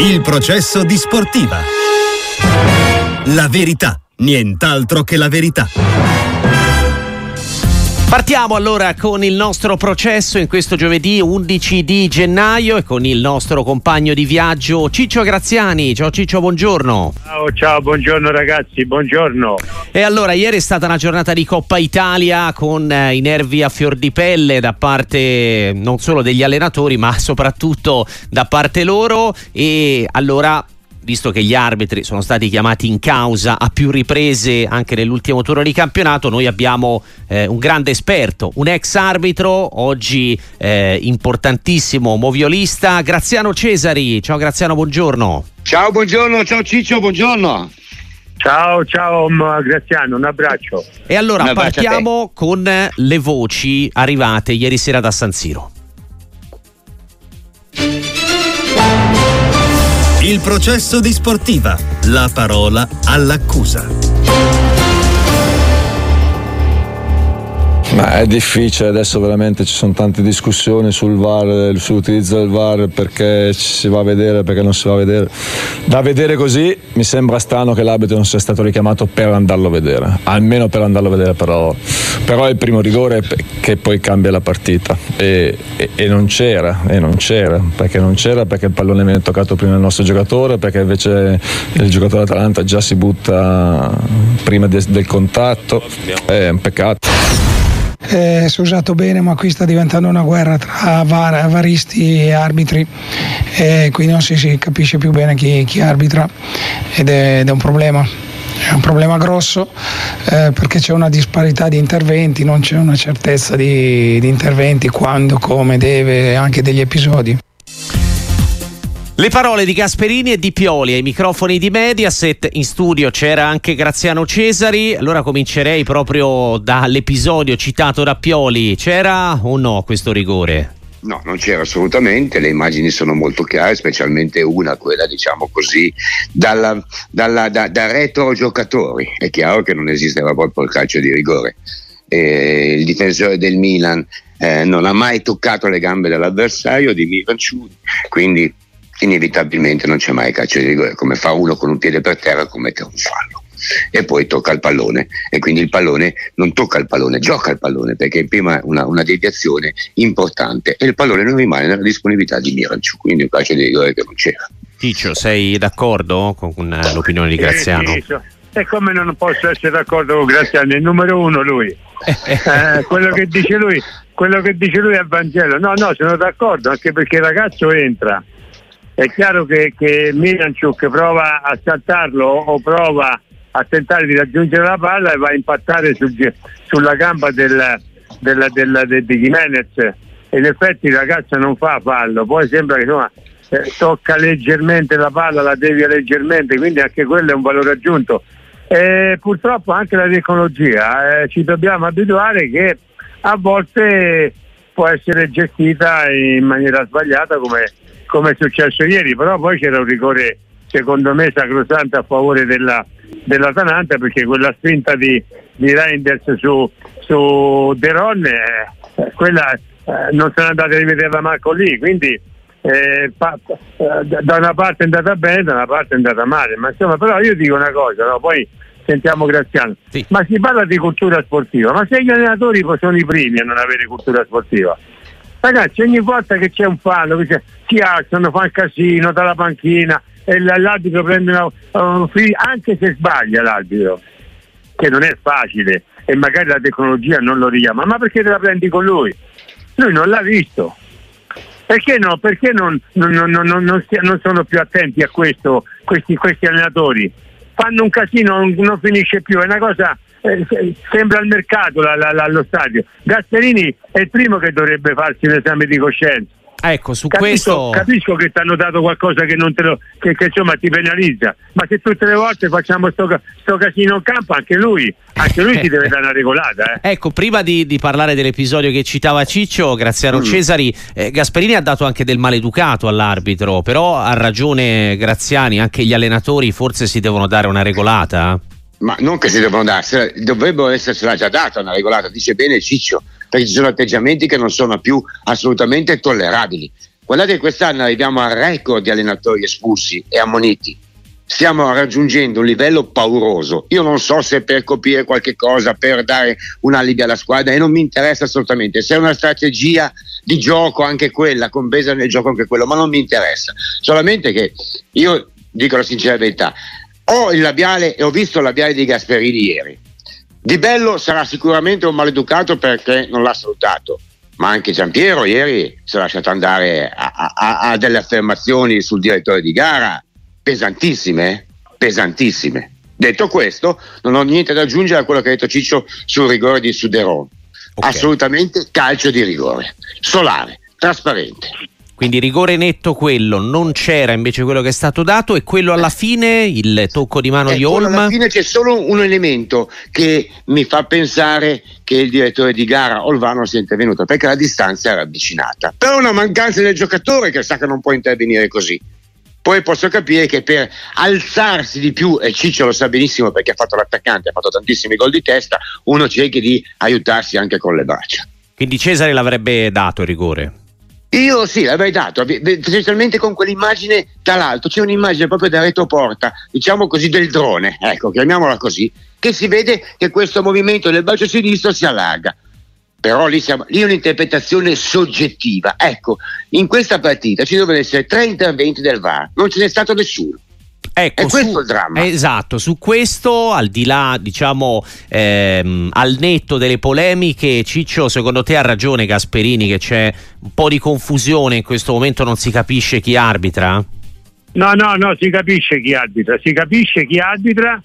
Il processo di sportiva. La verità, nient'altro che la verità. Partiamo allora con il nostro processo in questo giovedì 11 di gennaio e con il nostro compagno di viaggio Ciccio Graziani. Ciao Ciccio, buongiorno. Ciao, ciao, buongiorno ragazzi, buongiorno. E allora, ieri è stata una giornata di Coppa Italia con eh, i nervi a fior di pelle da parte non solo degli allenatori, ma soprattutto da parte loro e allora visto che gli arbitri sono stati chiamati in causa a più riprese anche nell'ultimo turno di campionato, noi abbiamo eh, un grande esperto, un ex arbitro, oggi eh, importantissimo moviolista, Graziano Cesari. Ciao Graziano, buongiorno. Ciao, buongiorno, ciao Ciccio, buongiorno. Ciao, ciao Graziano, un abbraccio. E allora partiamo con le voci arrivate ieri sera da San Siro. Il processo di sportiva. La parola all'accusa. Ma è difficile, adesso veramente ci sono tante discussioni sul VAR, sull'utilizzo del VAR, perché ci si va a vedere, perché non si va a vedere. Da vedere così mi sembra strano che l'arbitro non sia stato richiamato per andarlo a vedere, almeno per andarlo a vedere, però, però è il primo rigore che poi cambia la partita. E, e, e, non c'era, e non c'era, perché non c'era, perché il pallone viene toccato prima del nostro giocatore, perché invece il giocatore Atalanta già si butta prima de, del contatto, è un peccato. Eh, si è usato bene ma qui sta diventando una guerra tra var- varisti e arbitri. E qui non si, si capisce più bene chi, chi arbitra ed è, ed è un problema è un problema grosso eh, perché c'è una disparità di interventi, non c'è una certezza di, di interventi, quando, come, deve, anche degli episodi. Le parole di Gasperini e di Pioli ai microfoni di Mediaset. In studio c'era anche Graziano Cesari. Allora comincerei proprio dall'episodio citato da Pioli. C'era o no questo rigore? No, non c'era assolutamente, le immagini sono molto chiare, specialmente una, quella diciamo così, dalla, dalla, da, da retro giocatori. È chiaro che non esisteva proprio il calcio di rigore. Eh, il difensore del Milan eh, non ha mai toccato le gambe dell'avversario di Miranchuni, quindi inevitabilmente non c'è mai calcio di rigore, come fa uno con un piede per terra commettere un fallo e poi tocca il pallone e quindi il pallone non tocca il pallone, gioca il pallone perché prima una, una deviazione importante e il pallone non rimane nella disponibilità di Miranciu, quindi un calcio di rigore che non c'era. Ticcio, sei d'accordo con eh, l'opinione di Graziano? Eh, e come non posso essere d'accordo con Graziano? È il numero uno lui. eh, quello, che dice lui quello che dice lui è il Vangelo. No, no, sono d'accordo, anche perché il ragazzo entra è chiaro che, che Miranchuk prova a saltarlo o prova a tentare di raggiungere la palla e va a impattare sul, sulla gamba del, del, del, del, di Jimenez in effetti il ragazzo non fa fallo poi sembra che insomma, eh, tocca leggermente la palla la devia leggermente quindi anche quello è un valore aggiunto. E purtroppo anche la tecnologia eh, ci dobbiamo abituare che a volte può essere gestita in maniera sbagliata come come è successo ieri, però poi c'era un rigore secondo me sacrosanto a favore della, dell'Atalanta perché quella spinta di, di Reinders su, su Deron eh, quella eh, non sono andate a rivederla manco lì quindi eh, pa, eh, da una parte è andata bene da una parte è andata male ma insomma però io dico una cosa no? poi sentiamo Graziano sì. ma si parla di cultura sportiva ma se gli allenatori sono i primi a non avere cultura sportiva Ragazzi, ogni volta che c'è un fallo, che si alzano, fanno casino dalla panchina e l'arbitro prende una, uh, anche se sbaglia l'arbitro, che non è facile e magari la tecnologia non lo richiama, ma perché te la prendi con lui? Lui non l'ha visto. Perché no? Perché non, non, non, non sono più attenti a questo questi, questi allenatori? Fanno un casino, non finisce più, è una cosa eh, sembra al mercato la, la, la, allo stadio. Gasperini è il primo che dovrebbe farsi l'esame di coscienza. Ecco, su capisco, questo... capisco che ti hanno dato qualcosa che, non te lo, che, che insomma ti penalizza, ma se tutte le volte facciamo sto, sto casino in campo, anche lui, anche lui si deve dare una regolata. Eh. Ecco, prima di, di, parlare dell'episodio che citava Ciccio, Graziano mm. Cesari, eh, Gasperini ha dato anche del maleducato all'arbitro, però ha ragione Graziani, anche gli allenatori forse si devono dare una regolata ma non che si devono darsela, dovrebbero essersela già data una regolata, dice bene Ciccio, perché ci sono atteggiamenti che non sono più assolutamente tollerabili. Guardate che quest'anno arriviamo al record di allenatori espulsi e ammoniti. Stiamo raggiungendo un livello pauroso. Io non so se per coprire qualche cosa, per dare un alibi alla squadra, e non mi interessa assolutamente. Se è una strategia di gioco anche quella, compresa nel gioco anche quello, ma non mi interessa. Solamente che io dico la sincera verità, ho il labiale e ho visto il labiale di Gasperini ieri. Di Bello sarà sicuramente un maleducato perché non l'ha salutato, ma anche Giampiero ieri si è lasciato andare a, a, a delle affermazioni sul direttore di gara pesantissime, pesantissime. Detto questo, non ho niente da aggiungere a quello che ha detto Ciccio sul rigore di Suderon. Okay. Assolutamente calcio di rigore, solare, trasparente. Quindi rigore netto quello, non c'era invece quello che è stato dato e quello alla fine, il tocco di mano eh, di Olma. Alla fine c'è solo un elemento che mi fa pensare che il direttore di gara Olvano sia intervenuto perché la distanza era avvicinata. Però una mancanza del giocatore che sa che non può intervenire così. Poi posso capire che per alzarsi di più, e Ciccio lo sa benissimo perché ha fatto l'attaccante, ha fatto tantissimi gol di testa, uno cerchi di aiutarsi anche con le braccia. Quindi Cesare l'avrebbe dato il rigore? Io sì, l'avrei dato, specialmente con quell'immagine dall'alto, c'è un'immagine proprio da retroporta, diciamo così del drone, ecco, chiamiamola così, che si vede che questo movimento del braccio sinistro si allarga. Però lì, siamo, lì è un'interpretazione soggettiva. Ecco, in questa partita ci devono essere tre interventi del VAR, non ce n'è stato nessuno. Ecco, è questo su, il dramma. Esatto, su questo, al di là, diciamo, ehm, al netto delle polemiche, Ciccio, secondo te ha ragione Gasperini che c'è un po' di confusione in questo momento, non si capisce chi arbitra? No, no, no, si capisce chi arbitra, si capisce chi arbitra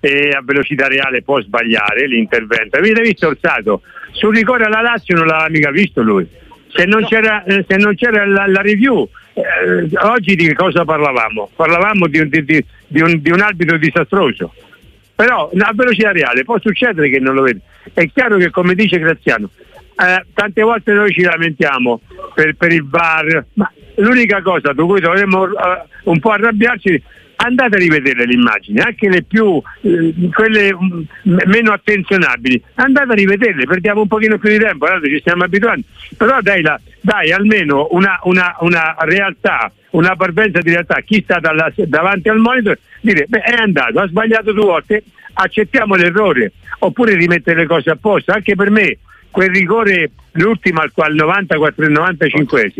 e a velocità reale può sbagliare l'intervento. Avete visto Orsato? Sul rigore alla Lazio non l'aveva mica visto lui. Se non c'era, eh, se non c'era la, la review eh, oggi di che cosa parlavamo? Parlavamo di un, di, di, un, di un, arbitro disastroso. Però a velocità reale può succedere che non lo vede. È chiaro che come dice Graziano, eh, tante volte noi ci lamentiamo per, per, il VAR, ma l'unica cosa su cui dovremmo uh, un po' arrabbiarci andate a rivedere le immagini, anche le più, eh, quelle m- mm, meno attenzionabili, andate a rivederle, perdiamo un pochino più di tempo, allora ci stiamo abituando, però dai, la, dai almeno una, una, una, realtà, una parvenza di realtà, chi sta dalla, davanti al monitor, dire, beh è andato, ha sbagliato due volte, accettiamo l'errore, oppure rimettere le cose a posto, anche per me quel rigore l'ultimo al, al 94 95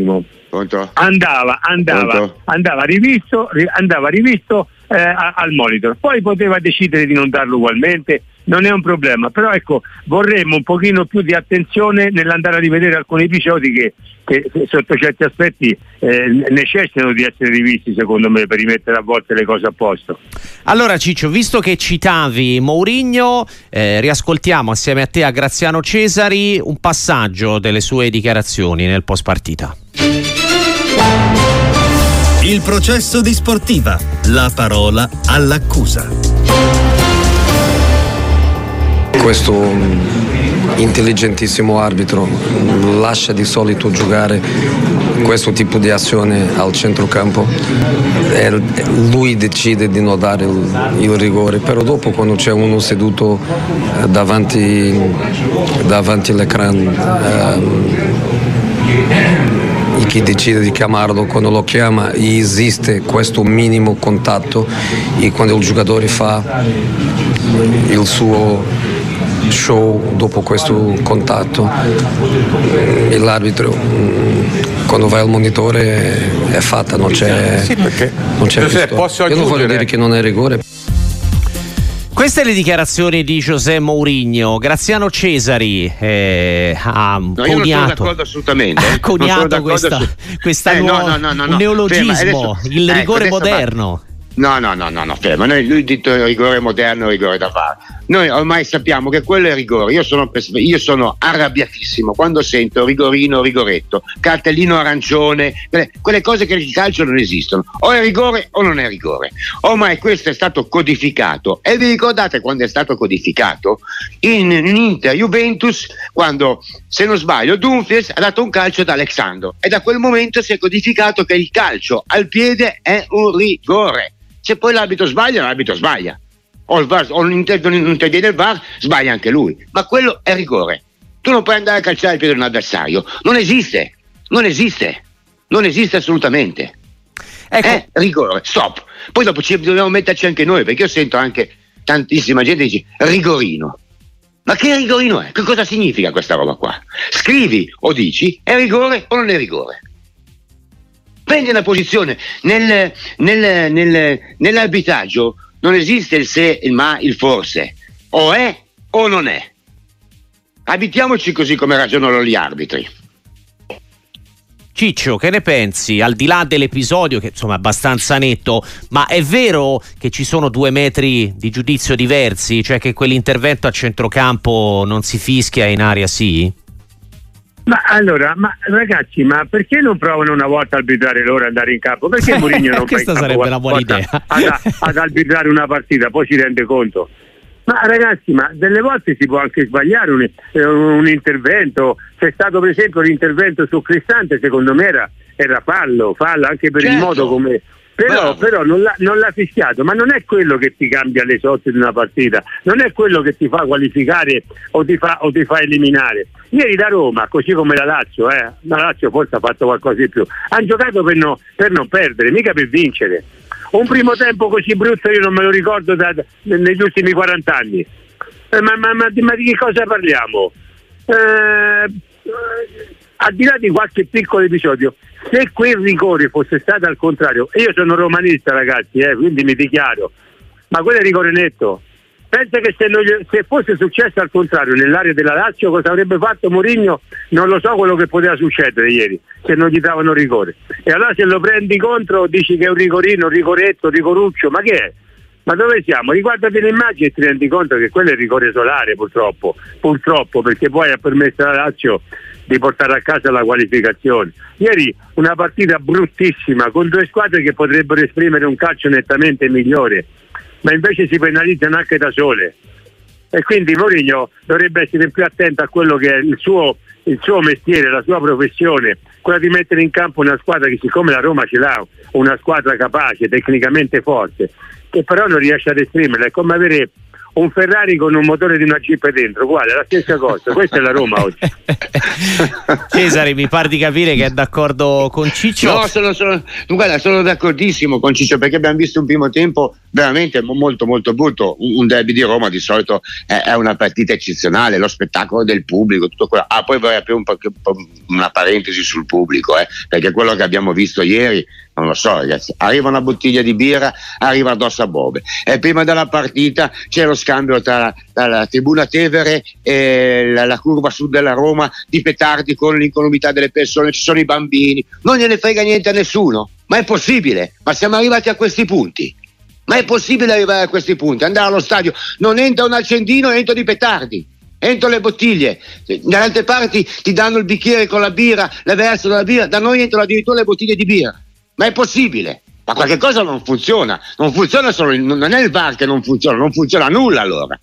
andava, andava, andava rivisto, andava rivisto eh, al monitor. Poi poteva decidere di non darlo ugualmente, non è un problema, però ecco, vorremmo un pochino più di attenzione nell'andare a rivedere alcuni episodi che, che sotto certi aspetti eh, necessitano di essere rivisti secondo me per rimettere a volte le cose a posto. Allora Ciccio, visto che citavi Mourinho, eh, riascoltiamo assieme a te a Graziano Cesari un passaggio delle sue dichiarazioni nel post partita. Il processo di sportiva, la parola all'accusa. Questo intelligentissimo arbitro lascia di solito giocare questo tipo di azione al centrocampo e lui decide di non dare il, il rigore. Però dopo quando c'è uno seduto eh, davanti, davanti all'ecran eh, chi decide di chiamarlo quando lo chiama esiste questo minimo contatto e quando il giocatore fa il suo show dopo questo contatto e l'arbitro mm, quando vai al monitore è fatta non c'è, sì, non c'è io non voglio dire che non è rigore queste le dichiarazioni di José Mourinho. Graziano Cesari eh, ha no, coniato, io non sono d'accordo assolutamente. Ha coniato questa, su... questa eh, nuova, no, no, un neologismo, Ferma, adesso, il rigore ecco, moderno. Va No, no, no, no, no fermo. Noi, lui detto rigore moderno, rigore da fare. Noi ormai sappiamo che quello è rigore. Io sono, io sono arrabbiatissimo quando sento rigorino, rigoretto, cartellino arancione, quelle, cose che nel calcio non esistono. O è rigore o non è rigore. Ormai questo è stato codificato. E vi ricordate quando è stato codificato? In, in Inter Juventus, quando, se non sbaglio, Dumfries ha dato un calcio ad Alexandro. E da quel momento si è codificato che il calcio al piede è un rigore se poi l'arbitro sbaglia, l'arbitro sbaglia. O, il VAR, o non, interviene il VAR, sbaglia anche lui. Ma quello è rigore. Tu non puoi andare a calciare il piede di un avversario. Non esiste. Non esiste. Non esiste assolutamente. Ecco. Eh, rigore, stop. Poi dopo ci dobbiamo metterci anche noi, perché io sento anche tantissima gente che dice rigorino. Ma che rigorino è? Che cosa significa questa roba qua? Scrivi o dici è rigore o non è rigore. Prendi una posizione. Nel, nel, nel, nell'arbitraggio non esiste il se, il ma, il forse. O è o non è. Abitiamoci così come ragionano gli arbitri. Ciccio, che ne pensi? Al di là dell'episodio, che insomma è abbastanza netto, ma è vero che ci sono due metri di giudizio diversi? Cioè che quell'intervento a centrocampo non si fischia in aria sì? Ma allora, ma ragazzi, ma perché non provano una volta a arbitrare loro andare in campo? Perché Mourinho non Questa sarebbe una buona idea. Ad, ad arbitrare una partita, poi si rende conto. Ma ragazzi, ma delle volte si può anche sbagliare un, eh, un intervento. C'è stato per esempio l'intervento su Cristante, secondo me era, era fallo, fallo anche per certo. il modo come. Però, però non, l'ha, non, l'ha, fischiato, ma non è quello che ti cambia le sorti di una partita, non è quello che ti fa qualificare o ti fa, o ti fa eliminare. Ieri da Roma, così come la Lazio, eh, la Lazio forse ha fatto qualcosa di più, hanno giocato per, no, per non perdere, mica per vincere un primo tempo così brutto io non me lo ricordo da, negli ultimi 40 anni. Eh, ma, ma, ma, ma, di che cosa parliamo? Eh, al di là di qualche piccolo episodio, se quel rigore fosse stato al contrario, e io sono romanista ragazzi, eh, quindi mi dichiaro, ma quello è rigore netto. Pensa che se, non, se, fosse successo al contrario nell'area della Lazio cosa avrebbe fatto Mourinho? Non lo so quello che poteva succedere ieri se non gli davano rigore. E allora se lo prendi contro dici che è un rigorino, un rigoretto, un rigoruccio, ma che è? Ma dove siamo? Riguardati le immagini e ti rendi conto che quello è il rigore solare purtroppo, purtroppo perché poi ha permesso alla Lazio di portare a casa la qualificazione. Ieri una partita bruttissima con due squadre che potrebbero esprimere un calcio nettamente migliore ma invece si penalizzano anche da sole. E quindi Mourinho dovrebbe essere più attento a quello che è il suo, il suo mestiere, la sua professione, quella di mettere in campo una squadra che siccome la Roma ce l'ha, una squadra capace, tecnicamente forte, che però non riesce ad esprimerla, è come avere un Ferrari con un motore di una Jeep dentro, uguale, la stessa cosa. Questa è la Roma oggi. Cesare, mi pare di capire che è d'accordo con Ciccio. No, sono, sono, guarda, sono d'accordissimo con Ciccio perché abbiamo visto un primo tempo veramente molto molto brutto. Un derby di Roma di solito è, è una partita eccezionale, lo spettacolo del pubblico, tutto quello. Ah, poi vorrei aprire un una parentesi sul pubblico, eh, perché quello che abbiamo visto ieri non lo so ragazzi, arriva una bottiglia di birra, arriva addosso a Bobe e prima della partita c'è lo scambio tra, tra la tribuna Tevere e la, la, curva sud della Roma di petardi con l'incolumità delle persone, ci sono i bambini, non gliene frega niente a nessuno, ma è possibile, ma siamo arrivati a questi punti. Ma è possibile arrivare a questi punti? Andare allo stadio, non entra un accendino, entra di petardi. Entro le bottiglie. Dalle altre parti ti danno il bicchiere con la birra, le versano la birra, da noi entrano addirittura le bottiglie di birra. Ma è possibile? Ma qualche cosa non funziona. Non funziona solo, non è il VAR che non funziona, non funziona nulla allora.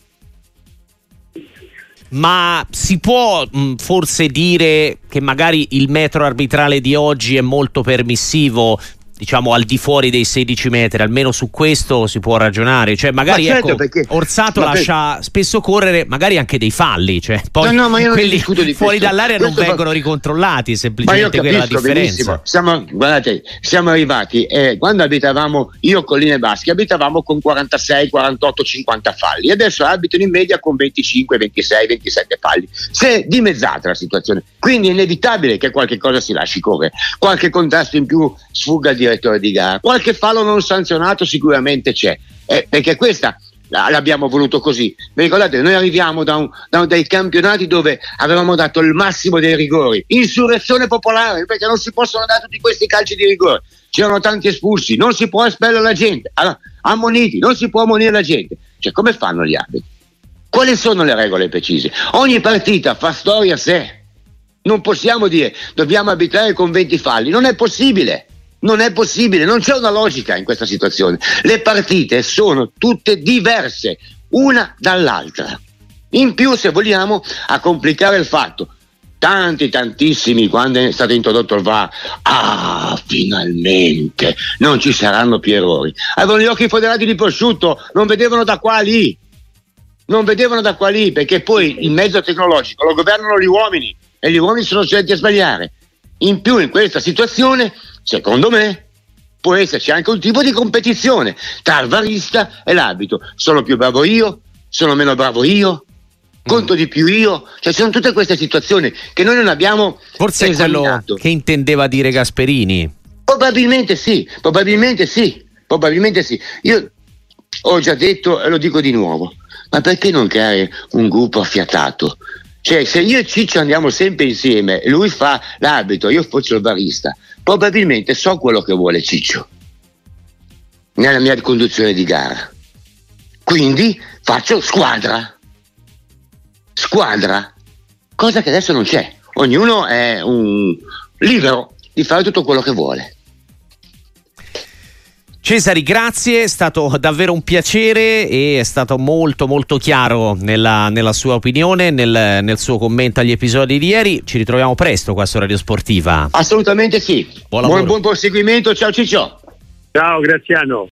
Ma si può mh, forse dire che magari il metro arbitrale di oggi è molto permissivo diciamo al di fuori dei 16 metri, almeno su questo si può ragionare. Cioè, magari certo, ecco, perché, Orsato lascia per... spesso correre, magari anche dei falli. Cioè, poi no, no, ma quelli fuori dall'area questo non vengono fa... ricontrollati, semplicemente quella la differenza. Siamo, guardate, siamo arrivati eh, quando abitavamo io con Line Baschi, abitavamo con 46, 48, 50 falli. Adesso abitano in media con 25, 26, 27 falli. Si è dimezzata la situazione. Quindi è inevitabile che qualche cosa si lasci correre, qualche contrasto in più sfugga di direttore di gara. Qualche fallo non sanzionato sicuramente c'è, eh, perché questa l'abbiamo voluto così. Vi ricordate, noi arriviamo da, un, da dei campionati dove avevamo dato il massimo dei rigori, insurrezione popolare, perché non si possono dare tutti questi calci di rigore. C'erano tanti espulsi, non si può espellere la gente, allora, ammoniti, non si può ammonire la gente. Cioè, come fanno gli arbitri? Quali sono le regole precise? Ogni partita fa storia a sé. Non possiamo dire dobbiamo arbitrare con 20 falli, non è possibile. Non è possibile, non c'è una logica in questa situazione. Le partite sono tutte diverse, una dall'altra. In più, se vogliamo, a complicare il fatto, tanti, tantissimi, quando è stato introdotto il VAR, ah, finalmente non ci saranno più errori. Avevano gli occhi foderati di prosciutto, non vedevano da qua lì. Non vedevano da qua lì, perché poi il mezzo tecnologico lo governano gli uomini e gli uomini sono soggetti a sbagliare. in più in questa situazione, secondo me, può esserci anche un tipo di competizione tra il varista e l'abito. Sono più bravo io, sono meno bravo io, conto di più io, cioè sono tutte queste situazioni che noi non abbiamo Forse è quello esaminato. che intendeva dire Gasperini. Probabilmente sì, probabilmente sì, probabilmente sì. Io ho già detto e lo dico di nuovo, ma perché non creare un gruppo affiatato? Cioè, se io e Ciccio andiamo sempre insieme, lui fa l'arbitro, io faccio il barista, probabilmente so quello che vuole Ciccio nella mia conduzione di gara. Quindi faccio squadra. Squadra. Cosa che adesso non c'è. Ognuno è un libero di fare tutto quello che vuole. Cesari, grazie, è stato davvero un piacere e è stato molto molto chiaro nella, nella sua opinione, nel, nel, suo commento agli episodi di ieri. Ci ritroviamo presto qua su Radio Sportiva. Assolutamente sì. Buon, buon, buon proseguimento, ciao Ciccio. Ciao Graziano.